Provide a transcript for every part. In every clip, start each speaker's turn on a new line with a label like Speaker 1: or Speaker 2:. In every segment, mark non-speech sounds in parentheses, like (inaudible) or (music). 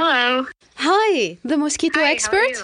Speaker 1: Hello.
Speaker 2: Hi, the mosquito
Speaker 1: Hi, how are
Speaker 2: expert.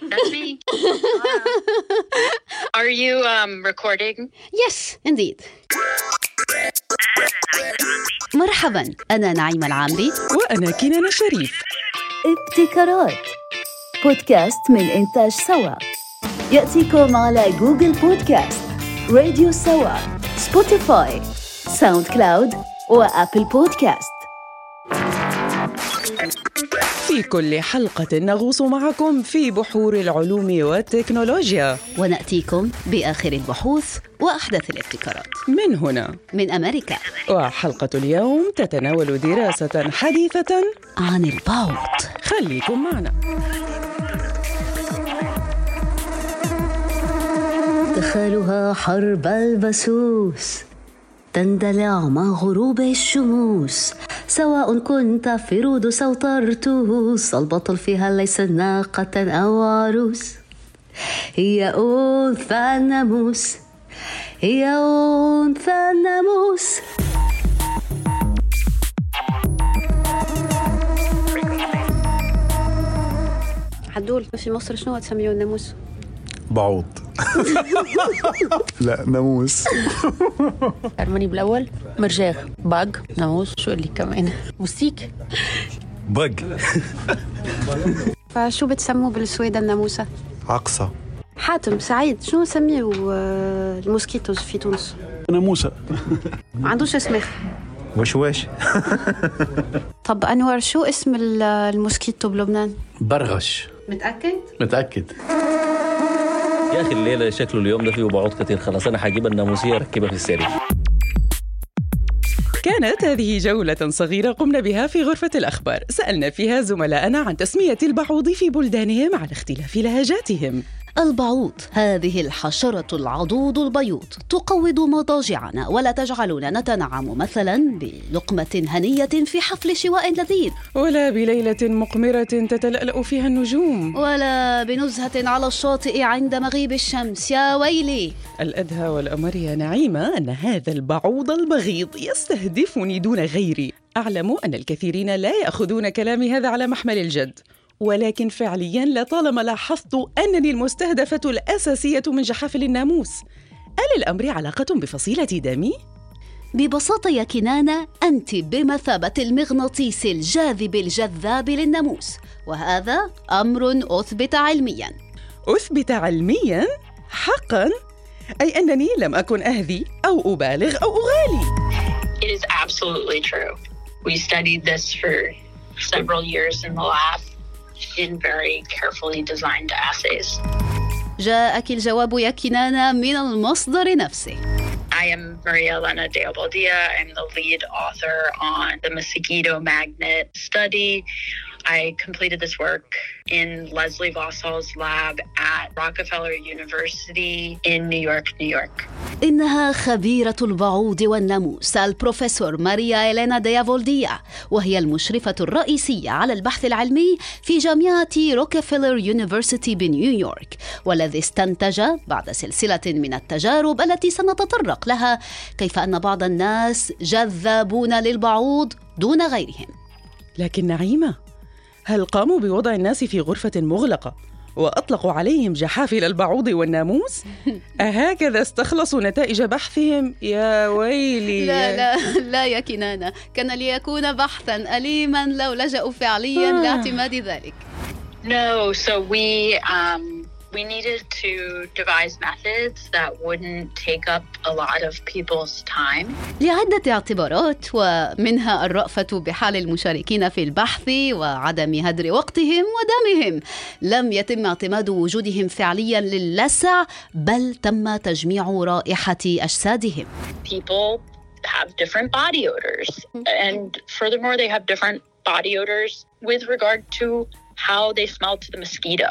Speaker 1: you? That's me. (laughs) Are you um, recording?
Speaker 2: Yes, indeed. مرحبا أنا نعيمة العامري
Speaker 3: وأنا كنان الشريف
Speaker 4: ابتكارات بودكاست من إنتاج سوا يأتيكم على Google Podcast راديو سوا Spotify SoundCloud و Apple Podcast
Speaker 3: في كل حلقة نغوص معكم في بحور العلوم والتكنولوجيا.
Speaker 2: ونأتيكم بآخر البحوث وأحدث الابتكارات.
Speaker 3: من هنا.
Speaker 2: من أمريكا.
Speaker 3: وحلقة اليوم تتناول دراسة حديثة
Speaker 2: عن البعوض
Speaker 3: خليكم معنا.
Speaker 4: دخلها حرب البسوس تندلع مع غروب الشموس. سواء كنت في رودس أو طرطوس البطل فيها ليس ناقة أو عروس. هي أنثى الناموس. هي أنثى الناموس.
Speaker 2: عدول في مصر شنو تسميون الناموس؟
Speaker 5: بعوض. (laughs) لا ناموس.
Speaker 6: أرمني بالأول. مرجاغ باج ناموس. شو اللي كمان؟ موسيك.
Speaker 5: بق
Speaker 2: فشو بتسموا بالسويد الناموسة؟
Speaker 5: عقصة.
Speaker 2: حاتم سعيد. شنو نسميو آه، الموسكيتوز في تونس؟
Speaker 5: ناموسة.
Speaker 2: ما عندوش اسم
Speaker 5: وشواش (laughs)
Speaker 2: طب أنور شو اسم ال- الموسكيتو بلبنان؟
Speaker 7: برغش.
Speaker 2: متأكد؟
Speaker 7: متأكد.
Speaker 8: يا أخي الليلة شكله اليوم ده فيه بعوض كتير. خلاص أنا حجيب الناموسية اركبها في السرير.
Speaker 3: كانت هذه جولة صغيرة قمنا بها في غرفة الأخبار. سألنا فيها زملائنا عن تسمية البعوض في بلدانهم على اختلاف لهجاتهم.
Speaker 2: البعوض. هذه الحشرة العضوض البيوض. تقوض مضاجعنا ولا تجعلنا نتنعم مثلا بلقمة هنية في حفل شواء لذيذ.
Speaker 3: ولا بليلة مقمرة تتلألأ فيها النجوم.
Speaker 2: ولا بنزهة على الشاطئ عند مغيب الشمس. يا ويلي.
Speaker 3: الأدهى والأمر يا نعيمة أن هذا البعوض البغيض يستهدفني دون غيري. أعلم أن الكثيرين لا يأخذون كلامي هذا على محمل الجد. ولكن فعليا لطالما لاحظت أنني المستهدفة الأساسية من جحافل الناموس. ألا الأمر علاقة بفصيلة دمي؟
Speaker 2: ببساطة يا كنانة أنت بمثابة المغناطيس الجاذب الجذاب للناموس وهذا أمر أثبت علمياً.
Speaker 3: أثبت علميا؟ حقا؟ أي أنني لم أكن أهذي أو أبالغ أو أغالي.
Speaker 1: It is absolutely true. We studied this for several years in the lab. in very carefully designed assays.
Speaker 2: جاءك الجواب يا كنانة من المصدر نفسه
Speaker 1: I am Maria Elena de Obaldia. I'm the lead author on the mosquito magnet study. I completed this work in Leslie Vosshall's lab at Rockefeller University in New York, New York.
Speaker 2: إنها خبيرة البعوض والناموس البروفيسور ماريا إلينا دي أوبالديا وهي المشرفة الرئيسية على البحث العلمي في جامعة روكفيلر University بنيويورك والذي استنتج بعد سلسلة من التجارب التي سنتطرق لها كيف أن بعض الناس جذابون للبعوض دون غيرهم
Speaker 3: لكن نعيمة هل قاموا بوضع الناس في غرفة مغلقة وأطلقوا عليهم جحافل البعوض والناموس؟ (laughs) أهكذا استخلصوا نتائج بحثهم؟ يا ويلي
Speaker 2: لا لا لا يا كنانة كان ليكون بحثا أليما لو لجأوا فعليا
Speaker 3: آه.
Speaker 2: لاعتماد ذلك
Speaker 1: No, so we um, we needed to devise methods that wouldn't take up a lot of people's time.
Speaker 2: لعدة اعتبارات ومنها الرأفة بحال المشاركين في البحث وعدم هدر وقتهم ودمهم لم يتم اعتماد وجودهم فعليا للسع بل تم تجميع رائحة أجسادهم
Speaker 1: People have different body odors, and furthermore, they have different body odors with regard to how they smell to the mosquito.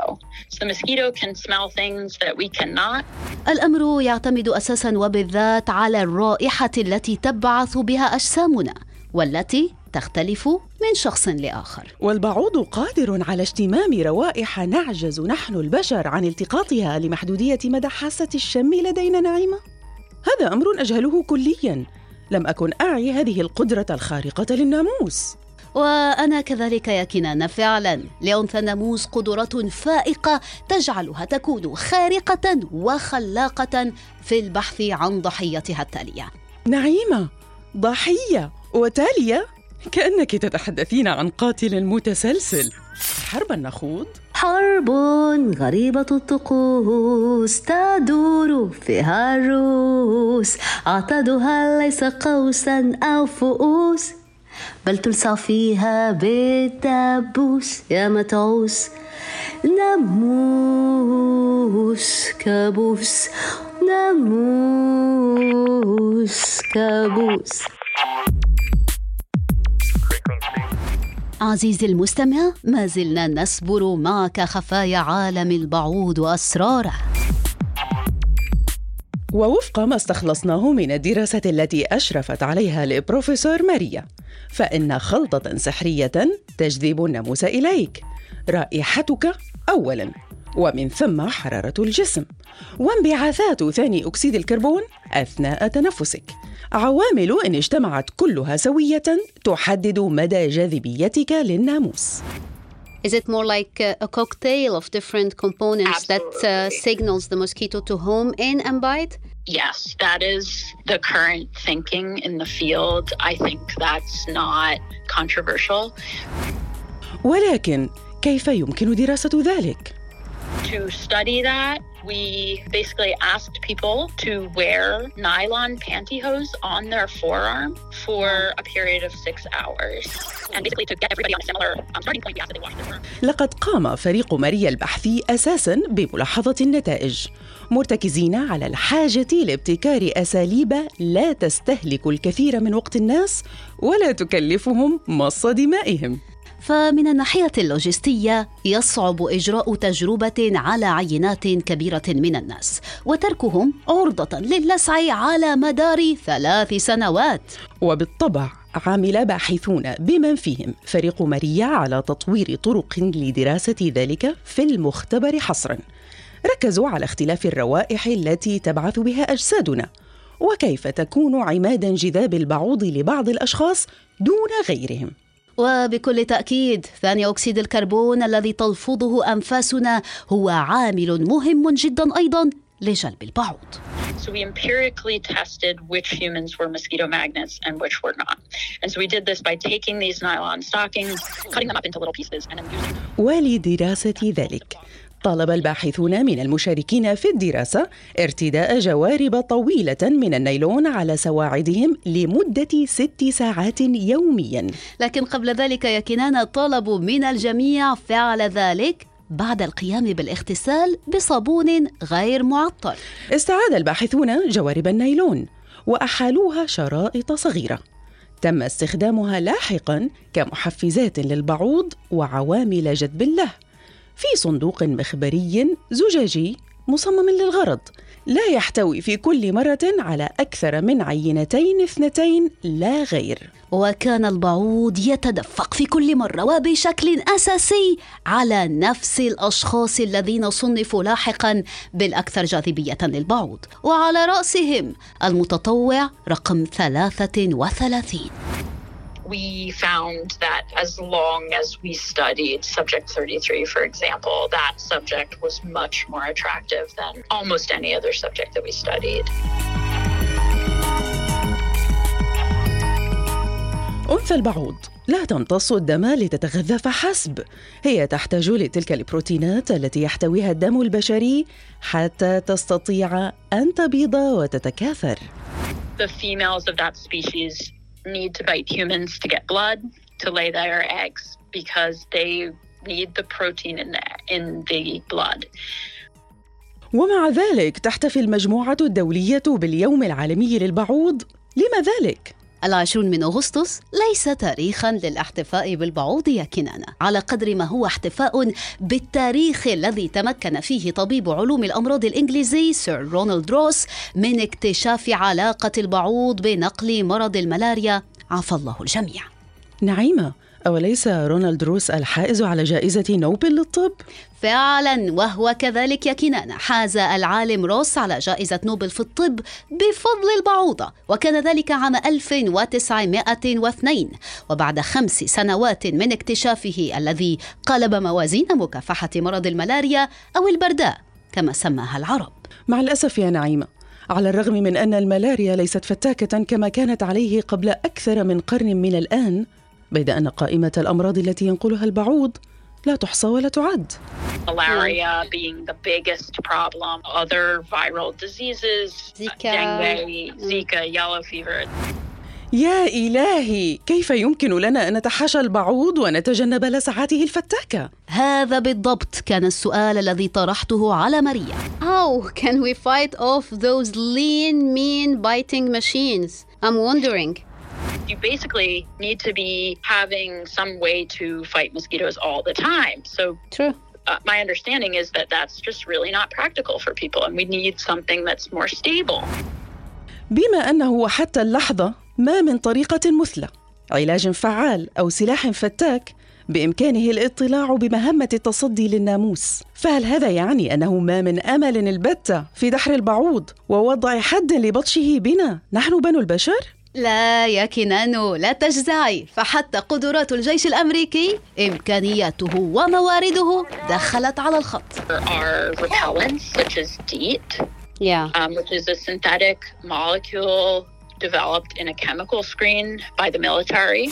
Speaker 1: So the mosquito can smell things that we cannot.
Speaker 2: الأمر يعتمد أساسا وبالذات على الرائحة التي تبعث بها أجسامنا والتي تختلف من شخص لآخر
Speaker 3: والبعوض قادر على اشتمام روائح نعجز نحن البشر عن التقاطها لمحدودية مدى حاسة الشم لدينا نعيمة؟ هذا أمر أجهله كلياً لم أكن أعي هذه القدرة الخارقة للناموس
Speaker 2: وأنا كذلك يا كنان فعلا لأنثى الناموس قدرات فائقة تجعلها تكون خارقة وخلاقة في البحث عن ضحيتها التالية.
Speaker 3: نعيمة ضحية وتالية؟ كأنك تتحدثين عن قاتل متسلسل. حربا نخوض
Speaker 4: حرب غريبة الطقوس تدور فيها الروس. عتادها ليس قوسا أو فؤوس. بل تلسع فيها بالدبوس يا متعوس ناموس كابوس. ناموس كابوس.
Speaker 2: عزيزي المستمع ما زلنا نسبر معك خفايا عالم البعوض وأسراره.
Speaker 3: ووفق ما استخلصناه من الدراسة التي أشرفت عليها البروفيسور ماريا. فإن خلطة سحرية تجذب الناموس إليك. رائحتك أولاً ومن ثم حرارة الجسم. وانبعاثات ثاني أكسيد الكربون أثناء تنفسك. عوامل إن اجتمعت كلها سوية تحدد مدى جاذبيتك للناموس.
Speaker 2: Is it more like a, a cocktail of different components that uh, signals the mosquito to home in and bite?
Speaker 1: Yes, that is the current thinking in the field. I think that's not controversial.
Speaker 3: ولكن كيف يمكن دراسة ذلك؟
Speaker 1: To study that, we basically asked people to wear nylon pantyhose on their forearm for a period of six hours. And basically, to get everybody on a similar um, starting point, we asked that they wash their.
Speaker 3: لقد قام فريق ماريا البحثي أساسا بملاحظه النتائج مرتكزين على الحاجة لابتكار اساليب لا تستهلك الكثير من وقت الناس ولا تكلفهم مص دمائهم
Speaker 2: فمن الناحية اللوجستية يصعب إجراء تجربة على عينات كبيرة من الناس وتركهم عرضة للسع على مدار ثلاث سنوات.
Speaker 3: وبالطبع عمل باحثون بمن فيهم. فريق ماريا على تطوير طرق لدراسة ذلك في المختبر حصرا. ركزوا على اختلاف الروائح التي تبعث بها أجسادنا. وكيف تكون عماد انجذاب البعوض لبعض الأشخاص دون غيرهم؟
Speaker 2: وبكل تأكيد ثاني أكسيد الكربون الذي تلفظه أنفاسنا هو عامل مهم جدا أيضا لجلب البعوض
Speaker 1: So we empirically tested which humans were mosquito magnets and which were not. And so we did this by taking these nylon stockings, cutting them up into little pieces, and then using
Speaker 3: ولدراسه ذلك طلب الباحثون من المشاركين في الدراسة ارتداء جوارب طويلة من النيلون على سواعدهم لمدة ست ساعات يوميا.
Speaker 2: لكن قبل ذلك يا كنانة طلبوا من الجميع فعل ذلك بعد القيام بالاغتسال بصابون غير معطر
Speaker 3: استعاد الباحثون جوارب النيلون وأحالوها شرائط صغيرة. تم استخدامها لاحقا كمحفزات للبعوض وعوامل جذب له في صندوق مخبري زجاجي مصمم للغرض. لا يحتوي في كل مرة على أكثر من عينتين اثنتين لا غير.
Speaker 2: وكان البعوض يتدفق في كل مرة وبشكل أساسي على نفس الأشخاص الذين صنفوا لاحقا بالأكثر جاذبية للبعوض. وعلى رأسهم المتطوع رقم 33
Speaker 1: we found that as long as we studied subject 33, for example, that subject was much more attractive than almost any other subject that we studied.
Speaker 3: أنثى البعوض لا تمتص الدم لتتغذى فحسب هي تحتاج لتلك البروتينات التي يحتويها الدم البشري حتى تستطيع أن تبيض وتتكاثر
Speaker 1: The females of that species need to bite humans to get blood to lay their eggs because they need the protein in the, in the blood.
Speaker 3: ومع ذلك تحتفي المجموعة الدولية باليوم العالمي للبعوض لما ذلك؟
Speaker 2: العشرون من أغسطس ليس تاريخا للأحتفاء بالبعوض يا كنانة على قدر ما هو احتفاء بالتاريخ الذي تمكن فيه طبيب علوم الأمراض الإنجليزي سير رونالد روس من اكتشاف علاقة البعوض بنقل مرض الملاريا. عفى الله الجميع.
Speaker 3: نعيمة أوليس رونالد روس الحائز على جائزة نوبل للطب؟
Speaker 2: فعلا وهو كذلك يا كنانة حاز العالم روس على جائزة نوبل في الطب بفضل البعوضة وكان ذلك عام 1902 وبعد خمس سنوات من اكتشافه الذي قلب موازين مكافحة مرض الملاريا أو البرداء كما سماها العرب.
Speaker 3: مع الأسف يا نعيمة على الرغم من أن الملاريا ليست فتاكة كما كانت عليه قبل أكثر من قرن من الآن بيد أن قائمة الأمراض التي ينقلها البعوض لا تحصى ولا تعد
Speaker 1: Malaria being the biggest problem, other viral diseases,
Speaker 2: Zika.
Speaker 1: dengue, Zika, yellow fever.
Speaker 3: يا إلهي كيف يمكن لنا أن نتحاشى البعوض ونتجنب لسعاته الفتاكة؟
Speaker 2: هذا بالضبط كان السؤال الذي طرحته على ماريا
Speaker 7: How can we fight off those lean, mean biting machines? I'm wondering.
Speaker 1: You basically need to be having some way to fight mosquitoes all the time. So
Speaker 7: True.
Speaker 1: uh, my understanding is that that's just really not practical for people, and we need something that's more stable.
Speaker 3: بما أنه حتى اللحظة ما من طريقة مثلى علاج فعال أو سلاح فتاك بإمكانه الاطلاع بمهمة التصدي للناموس فهل هذا يعني أنه ما من أمل البتة في دحر البعوض ووضع حد لبطشه بنا نحن بنو البشر؟
Speaker 2: لا يا كنانو لا تجزعي فحتى قدرات الجيش الأمريكي إمكانياته وموارده دخلت على الخط
Speaker 1: There are repellents, such as DEET,
Speaker 7: Yeah.
Speaker 1: um, which is a synthetic molecule developed in a chemical screen by the military,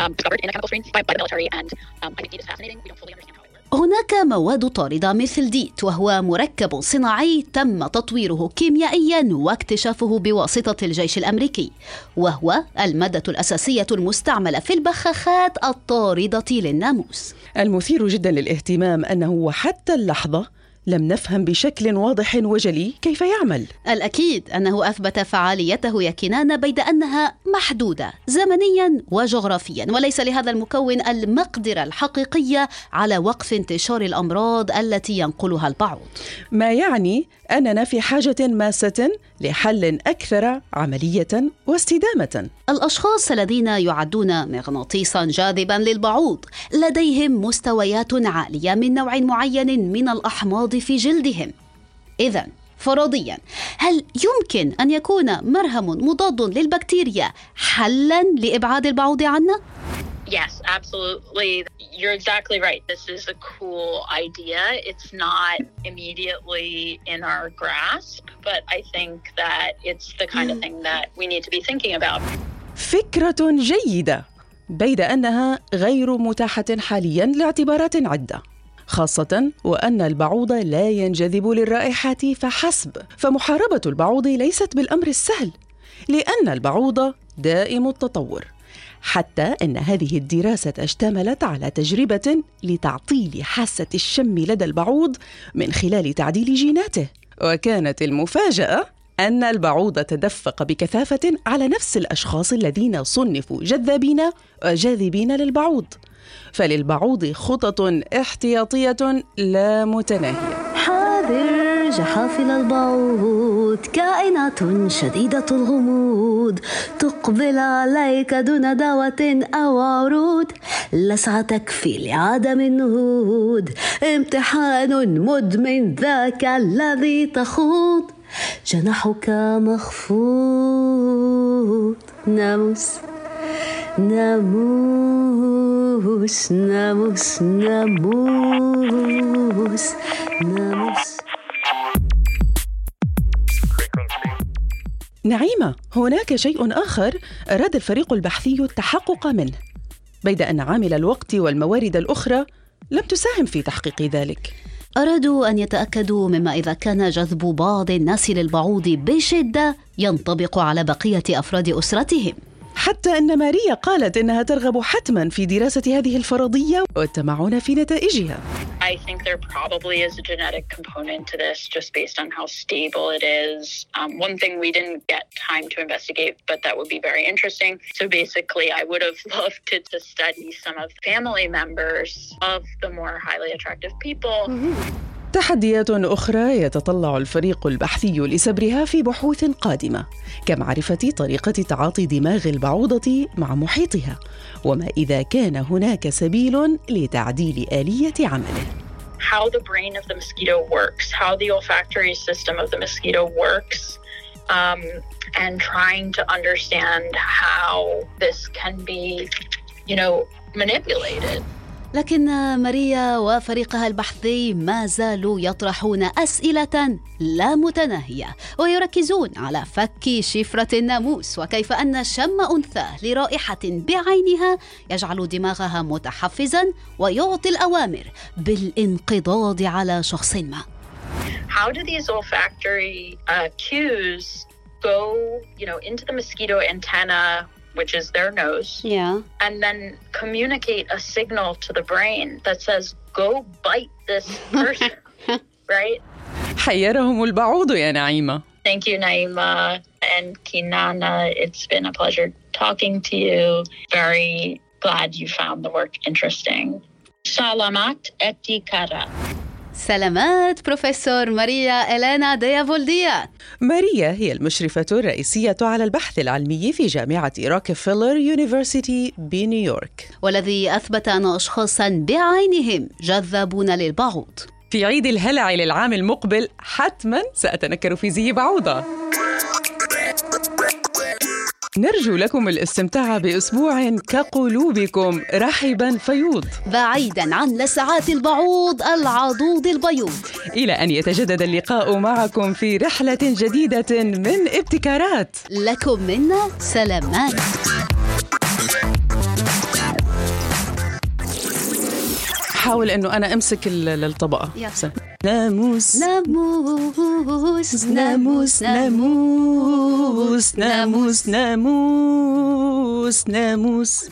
Speaker 1: um, discovered in a chemical screen by, by the military, and um, I think DEET is fascinating. We don't fully understand.
Speaker 2: هناك مواد طاردة مثل ديت وهو مركب صناعي تم تطويره كيميائيا واكتشافه بواسطة الجيش الأمريكي وهو المادة الأساسية المستعملة في البخاخات الطاردة للناموس.
Speaker 3: المثير جدا للاهتمام أنه وحتى اللحظة لم نفهم بشكل واضح وجلي كيف يعمل.
Speaker 2: الأكيد أنه أثبت فعاليته يا كنانة بيد أنها محدودة زمنيا وجغرافيا وليس لهذا المكون المقدرة الحقيقية على وقف انتشار الأمراض التي ينقلها البعوض
Speaker 3: ما يعني أننا في حاجة ماسة لحل أكثر عملية واستدامة
Speaker 2: الأشخاص الذين يعدون مغناطيسا جاذبا للبعوض لديهم مستويات عالية من نوع معين من الأحماض في جلدهم إذا فرضيا هل يمكن أن يكون مرهم مضاد للبكتيريا حلا لإبعاد البعوض عنا؟
Speaker 1: Yes, absolutely. You're exactly right. This is a cool idea. It's not immediately in our grasp, but I think that it's the kind of thing that we need to be thinking about.
Speaker 3: فكرة جيدة بيد أنها غير متاحة حاليا لاعتبارات عدة خاصة وأن البعوض لا ينجذب للرائحة فحسب فمحاربة البعوض ليست بالأمر السهل لأن البعوض دائم التطور حتى أن هذه الدراسة اشتملت على تجربة لتعطيل حاسة الشم لدى البعوض من خلال تعديل جيناته. وكانت المفاجأة أن البعوض تدفق بكثافة على نفس الأشخاص الذين صنفوا جذابين وجاذبين للبعوض. فللبعوض خطط احتياطية لا متناهية.
Speaker 4: جحافل البعوض. كائنات شديدة الغموض. تقبل عليك دون دعوة أو عروض. لسعة تكفي لعدم النهوض. امتحان مدمن ذاك الذي تخوض. جناحك مخفوض. ناموس ناموس ناموس ناموس ناموس.
Speaker 3: نعيمة هناك شيء آخر أراد الفريق البحثي التحقق منه. بيد أن عامل الوقت والموارد الأخرى لم تساهم في تحقيق ذلك.
Speaker 2: أرادوا أن يتأكدوا مما إذا كان جذب بعض الناس للبعوض بشدة ينطبق على بقية أفراد أسرتهم.
Speaker 3: حتى أن ماريا قالت إنها ترغب حتما في دراسة هذه الفرضية والتمعن في نتائجها.
Speaker 1: I think there probably is a genetic component to this just based on how stable it is. Um, one thing we didn't get time to investigate, but that would be very interesting. So basically, I would have (laughs) loved to, to study some of family members of the more highly attractive people.
Speaker 3: تحديات أخرى يتطلع الفريق البحثي لسبرها في بحوث قادمة كمعرفة طريقة تعاطي دماغ البعوضة مع محيطها وما إذا كان هناك سبيل لتعديل آلية عمله
Speaker 1: how the brain of the mosquito works, how the olfactory system of the mosquito works, um, and trying to understand how this can be, you know, manipulated.
Speaker 2: لكن ماريا وفريقها البحثي ما زالوا يطرحون أسئلة لا متناهية ويركزون على فك شفرة الناموس وكيف أن شم انثاه لرائحة بعينها يجعل دماغها متحفزا ويعطي الأوامر بالانقضاض على شخص ما.
Speaker 1: How do these olfactory uh, cues go, you know, into the mosquito antenna which is their nose,
Speaker 7: Yeah.
Speaker 1: and then communicate a signal to the brain that says, go bite this person, (laughs) right?
Speaker 3: حيرهم البعوض يا نعيمة
Speaker 1: Thank you, Naima and Kinana. It's been a pleasure talking to you. Very glad you found the work interesting. Salamat etikara.
Speaker 2: سلامات بروفيسور ماريا إلينا ديافولديا.
Speaker 3: ماريا هي المشرفة الرئيسية على البحث العلمي في جامعة روكفيلر university بنيويورك.
Speaker 2: والذي أثبت أن أشخاصا بعينهم جذابون للبعوض.
Speaker 3: في عيد الهلع للعام المقبل حتما سأتنكر في زي بعوضة. نرجو لكم الاستمتاع بأسبوع كقلوبكم. رحبا فيوض.
Speaker 2: بعيدا عن لسعات البعوض العضوض البيوض.
Speaker 3: إلى أن يتجدد اللقاء معكم في رحلة جديدة من ابتكارات.
Speaker 2: لكم منا سلامات.
Speaker 3: حاول أنه أنا أمسك ال- الطبقة.
Speaker 2: يلا.
Speaker 3: ناموس
Speaker 2: ناموس
Speaker 3: ناموس ناموس ناموس ناموس ناموس